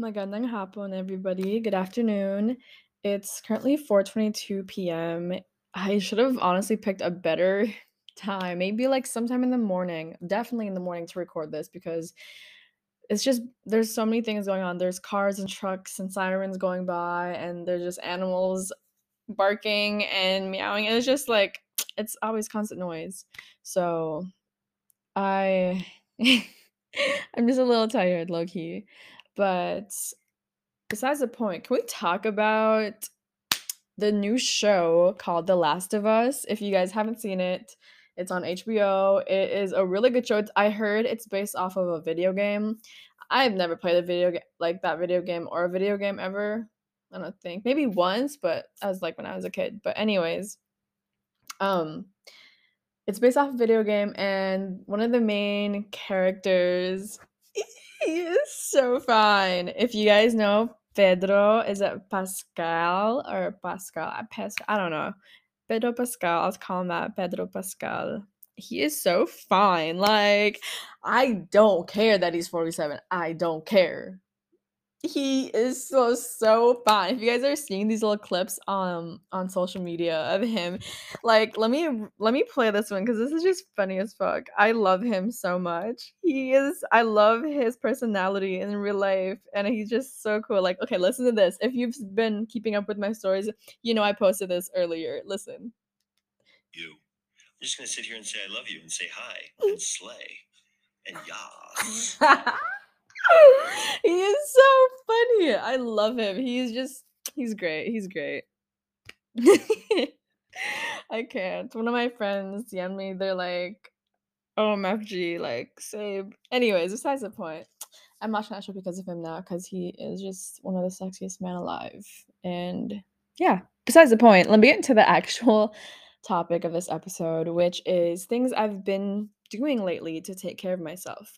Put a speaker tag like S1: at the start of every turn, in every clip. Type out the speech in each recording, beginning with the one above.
S1: Magandang hapon, everybody. Good afternoon. It's currently 4:22 PM. I should have honestly picked a better time, maybe like sometime in the morning, definitely in the morning to record this because it's just there's so many things going on. There's cars and trucks and sirens going by, and there's just animals barking and meowing. It's just like it's always constant noise. So I I'm just a little tired, low key. But besides the point, can we talk about the new show called The Last of Us? If you guys haven't seen it, it's on HBO. It is a really good show. I heard it's based off of a video game. I've never played a video game like that video game or a video game ever. I don't think. Maybe once, but as like when I was a kid. But anyways, um it's based off a video game and one of the main characters he is so fine. If you guys know Pedro, is it Pascal or Pascal? Pascal, I don't know. Pedro Pascal, I'll call him that. Pedro Pascal. He is so fine. Like, I don't care that he's 47. I don't care he is so so fun. If you guys are seeing these little clips um on social media of him, like let me let me play this one because this is just funny as fuck. I love him so much. He is I love his personality in real life and he's just so cool. Like, okay, listen to this. If you've been keeping up with my stories, you know I posted this earlier. Listen.
S2: You. I'm just gonna sit here and say I love you and say hi and slay and yas.
S1: he is so funny. I love him. He's just he's great. He's great. I can't. One of my friends DM me, they're like, OMFG, like save. Anyways, besides the point. I'm watching that show because of him now, because he is just one of the sexiest men alive. And yeah, besides the point, let me get into the actual topic of this episode, which is things I've been doing lately to take care of myself.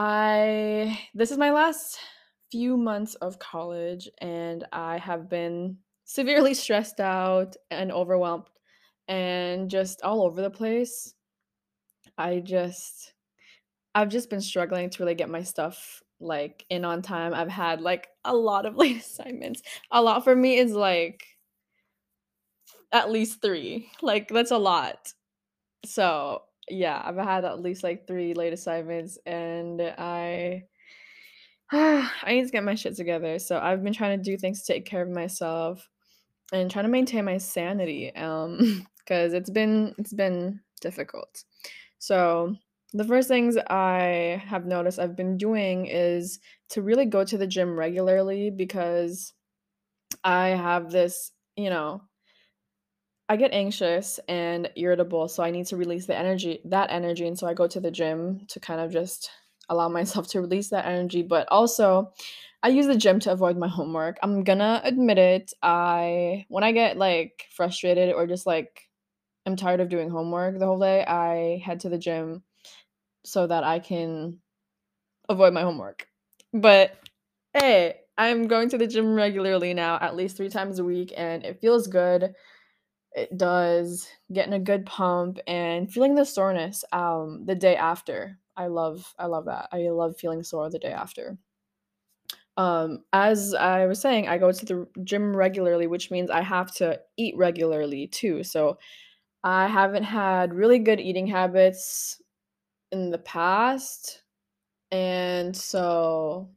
S1: I this is my last few months of college and I have been severely stressed out and overwhelmed and just all over the place. I just I've just been struggling to really get my stuff like in on time. I've had like a lot of late assignments. A lot for me is like at least 3. Like that's a lot. So, yeah, I've had at least like three late assignments and I I need to get my shit together. So I've been trying to do things to take care of myself and trying to maintain my sanity um because it's been it's been difficult. So the first things I have noticed I've been doing is to really go to the gym regularly because I have this, you know, I get anxious and irritable, so I need to release the energy that energy, and so I go to the gym to kind of just allow myself to release that energy, but also I use the gym to avoid my homework. I'm gonna admit it. I when I get like frustrated or just like I'm tired of doing homework the whole day, I head to the gym so that I can avoid my homework. But hey, I'm going to the gym regularly now, at least 3 times a week and it feels good it does getting a good pump and feeling the soreness um the day after. I love i love that. I love feeling sore the day after. Um as i was saying i go to the gym regularly which means i have to eat regularly too. So i haven't had really good eating habits in the past and so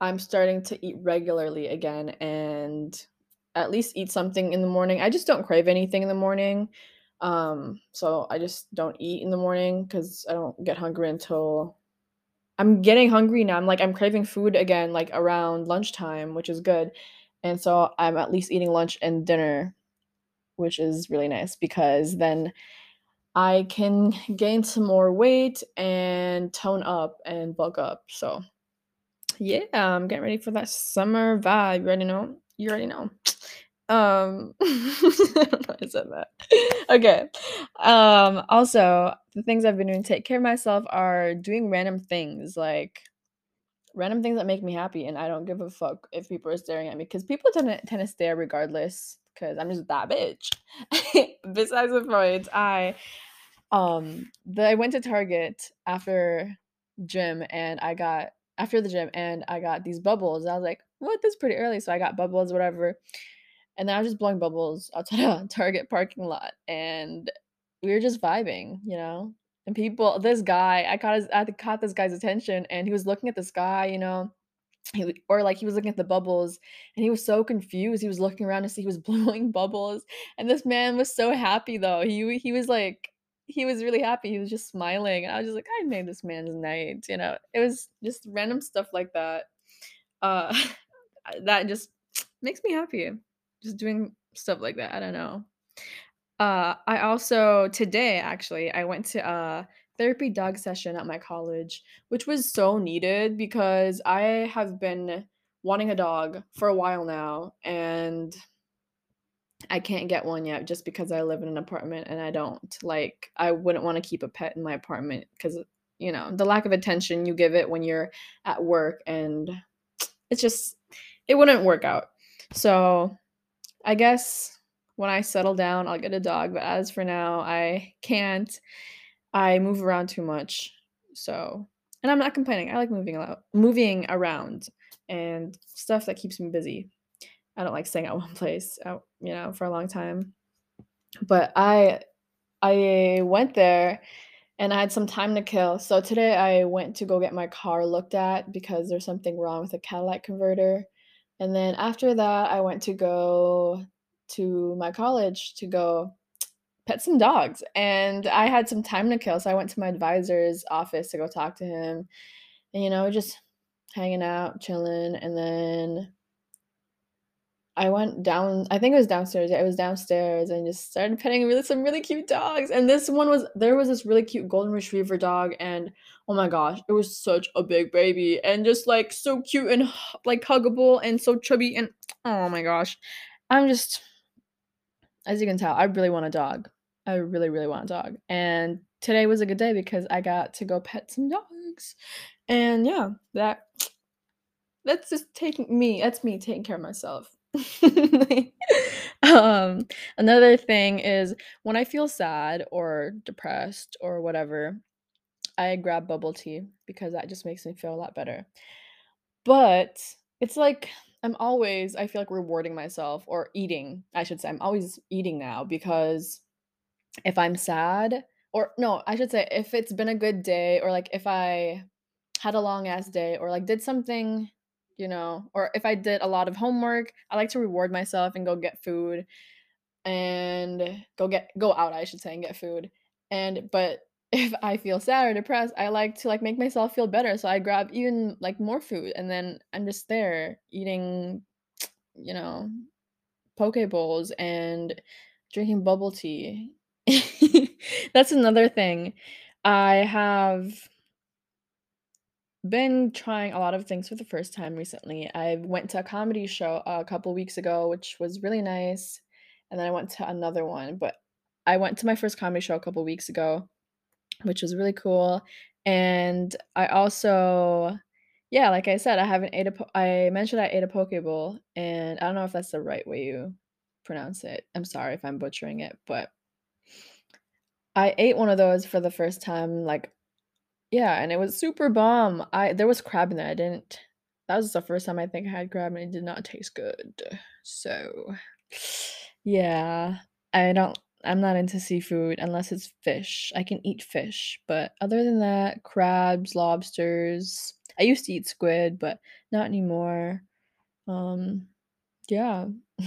S1: i'm starting to eat regularly again and at least eat something in the morning. I just don't crave anything in the morning. Um, so I just don't eat in the morning because I don't get hungry until I'm getting hungry now. I'm like I'm craving food again, like around lunchtime, which is good. And so I'm at least eating lunch and dinner, which is really nice because then I can gain some more weight and tone up and bulk up. So yeah, I'm getting ready for that summer vibe. You already know. You already know. Um, I said that. Okay. Um, also, the things I've been doing to take care of myself are doing random things, like random things that make me happy, and I don't give a fuck if people are staring at me because people tend to tend to stare regardless. Because I'm just that bitch. Besides the point, I um, the, I went to Target after gym and I got after the gym and I got these bubbles. I was like, "What? That's pretty early." So I got bubbles, whatever. And then I was just blowing bubbles outside a Target parking lot, and we were just vibing, you know? And people this guy, I caught his I caught this guy's attention, and he was looking at the sky, you know? He or, like, he was looking at the bubbles, and he was so confused. He was looking around to see he was blowing bubbles, and this man was so happy, though. He he was, like he was really happy. He was just smiling, and I was just like, "I made this man's night," you know? It was just random stuff like that. Uh, that just makes me happy. Just doing stuff like that, I don't know. Uh, I also today, actually, I went to a therapy dog session at my college, which was so needed because I have been wanting a dog for a while now, and I can't get one yet just because I live in an apartment and I don't. Like, I wouldn't wanna keep a pet in my apartment cuz you know, the lack of attention you give it when you're at work, and it's just it wouldn't work out. So, I guess when I settle down, I'll get a dog, but as for now, I can't. I move around too much, so and I'm not complaining. I like moving a lot moving around and stuff that keeps me busy. I don't like staying at one place out, you know, for a long time. But I I went there and I had some time to kill. So today I went to go get my car looked at because there's something wrong with the catalytic converter. And then after that, I went to go to my college to go pet some dogs. And I had some time to kill, so I went to my advisor's office to go talk to him. And, you know, just hanging out, chilling, and then I went down I think it was downstairs, yeah, it was downstairs and just started petting really some really cute dogs, and this one was there was this really cute golden retriever dog, and oh my gosh, it was such a big baby and just, like, so cute and like, huggable and so chubby and oh my gosh. I'm just as you can tell, I really want a dog. I really, really want a dog, and today was a good day because I got to go pet some dogs. And yeah, that that's just taking me that's me taking care of myself. Um, another thing is when I feel sad or depressed or whatever, I grab bubble tea because that just makes me feel a lot better. But it's like I'm always I feel like rewarding myself or eating, I should say. I'm always eating now because if I'm sad or no, I should say if it's been a good day or, like, if I had a long ass day or, like, did something, you know, or if I did a lot of homework, I like to reward myself and go get food and go get go out, I should say, and get food. And but if I feel sad or depressed, I like to, like, make myself feel better, so I grab even, like, more food, and then I'm just there eating, you know, poke bowls and drinking bubble tea. That's another thing. I have been trying a lot of things for the first time recently. I went to a comedy show a couple weeks ago, which was really nice, and then I went to another one, but I went to my first comedy show a couple weeks ago, which was really cool, and I also yeah, like I said, I haven't ate a po I mentioned I ate a poke bowl, and I don't know if that's the right way you pronounce it. I'm sorry if I'm butchering it, but I ate one of those for the first time, like yeah, and it was super bomb. I there was crab in there, I didn't that was the first time I think I had crab, and it did not taste good. So, yeah, I don't I'm not into seafood unless it's fish. I can eat fish, but other than that, crabs, lobsters I used to eat squid, but not anymore. Um, yeah.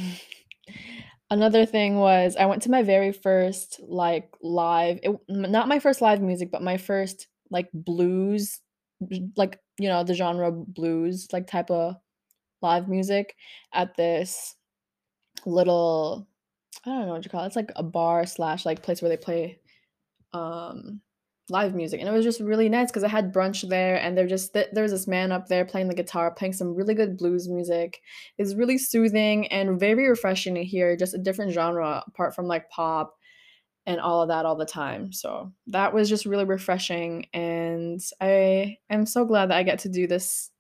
S1: Another thing was I went to my very first, like, live it not my first live music, but my first, like, blues, like, you know, the genre blues, like, type of live music at this little I don't know what you call it, it's like a bar slash, like, place where they play, um, live music, and it was just really nice because I had brunch there, and there just th there was this man up there playing the guitar, playing some really good blues music. It's really soothing and very refreshing to hear just a different genre apart from, like, pop and all of that all the time, so that was just really refreshing, and I am so glad that I get to do this,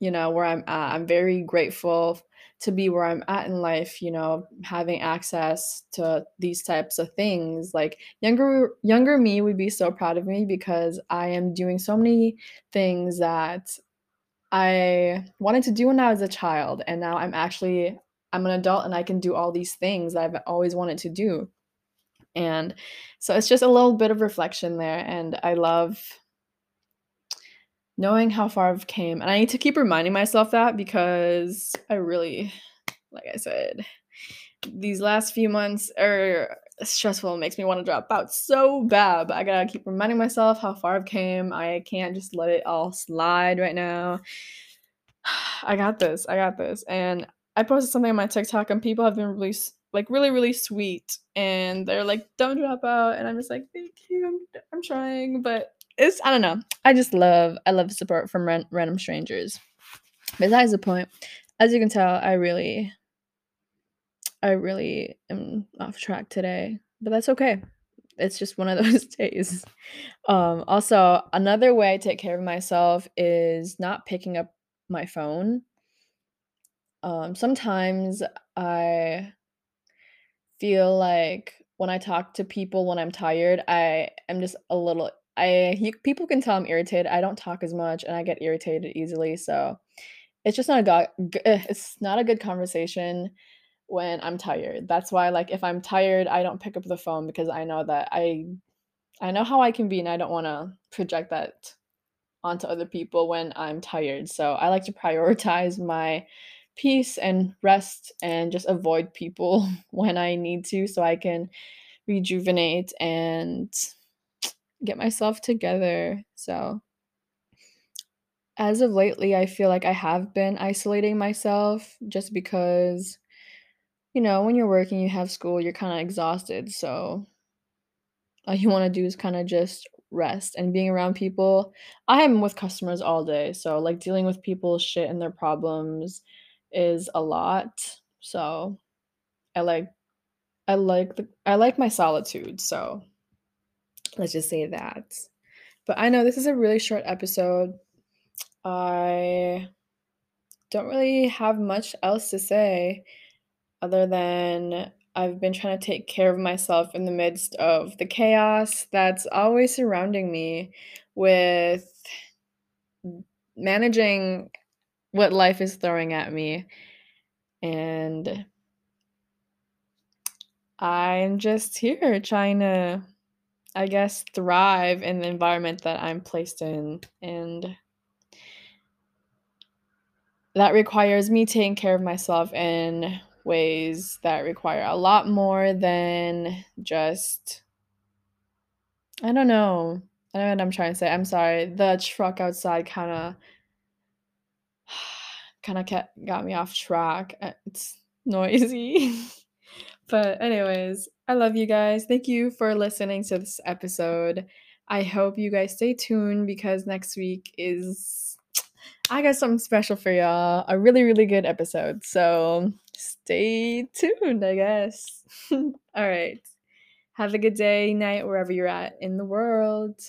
S1: you know, where I'm at. I'm very grateful to be where I'm at in life, you know, having access to these types of things, like, younger younger me would be so proud of me because I am doing so many things that I wanted to do when I was a child, and now I'm actually I'm an adult and I can do all these things that I've always wanted to do. And so it's just a little bit of reflection there and I love knowing how far I've came. And I need to keep reminding myself that because I really like I said these last few months are stressful and makes me want to drop out so bad. But I gotta keep reminding myself how far I've came. I can't just let it all slide right now. I got this. I got this. And I posted something on my TikTok and people have been really like really really sweet and they're like don't drop out and I'm just like thank you. I'm, I'm trying, but it's I don't know. I just love I love support from ran- random strangers. Besides the point, as you can tell, I really I really am off track today, but that's okay. It's just one of those days. Um, also, another way I take care of myself is not picking up my phone. Um, sometimes I feel like when I talk to people when I'm tired, I am just a little I you, people can tell I'm irritated. I don't talk as much and I get irritated easily, so it's just not a go- eh, it's not a good conversation when I'm tired. That's why like if I'm tired, I don't pick up the phone because I know that I I know how I can be and I don't want to project that onto other people when I'm tired. So I like to prioritize my peace and rest and just avoid people when I need to so I can rejuvenate and get myself together. So as of lately, I feel like I have been isolating myself just because you know, when you're working, you have school, you're kind of exhausted. So all you want to do is kind of just rest and being around people. I am with customers all day. So like dealing with people's shit and their problems is a lot. So I like I like the I like my solitude. So let's just say that. But I know this is a really short episode. I don't really have much else to say other than I've been trying to take care of myself in the midst of the chaos that's always surrounding me with managing what life is throwing at me. And I'm just here trying to, I guess, thrive in the environment that I'm placed in. And that requires me taking care of myself in ways that require a lot more than just I don't know. I don't know what I'm trying to say. I'm sorry. The truck outside kind of kind of kept got me off track. Uh, it's noisy. but anyways, I love you guys. Thank you for listening to this episode. I hope you guys stay tuned because next week is I got something special for y'all. A really, really good episode. So stay tuned, I guess. All right. Have a good day, night, wherever you're at in the world.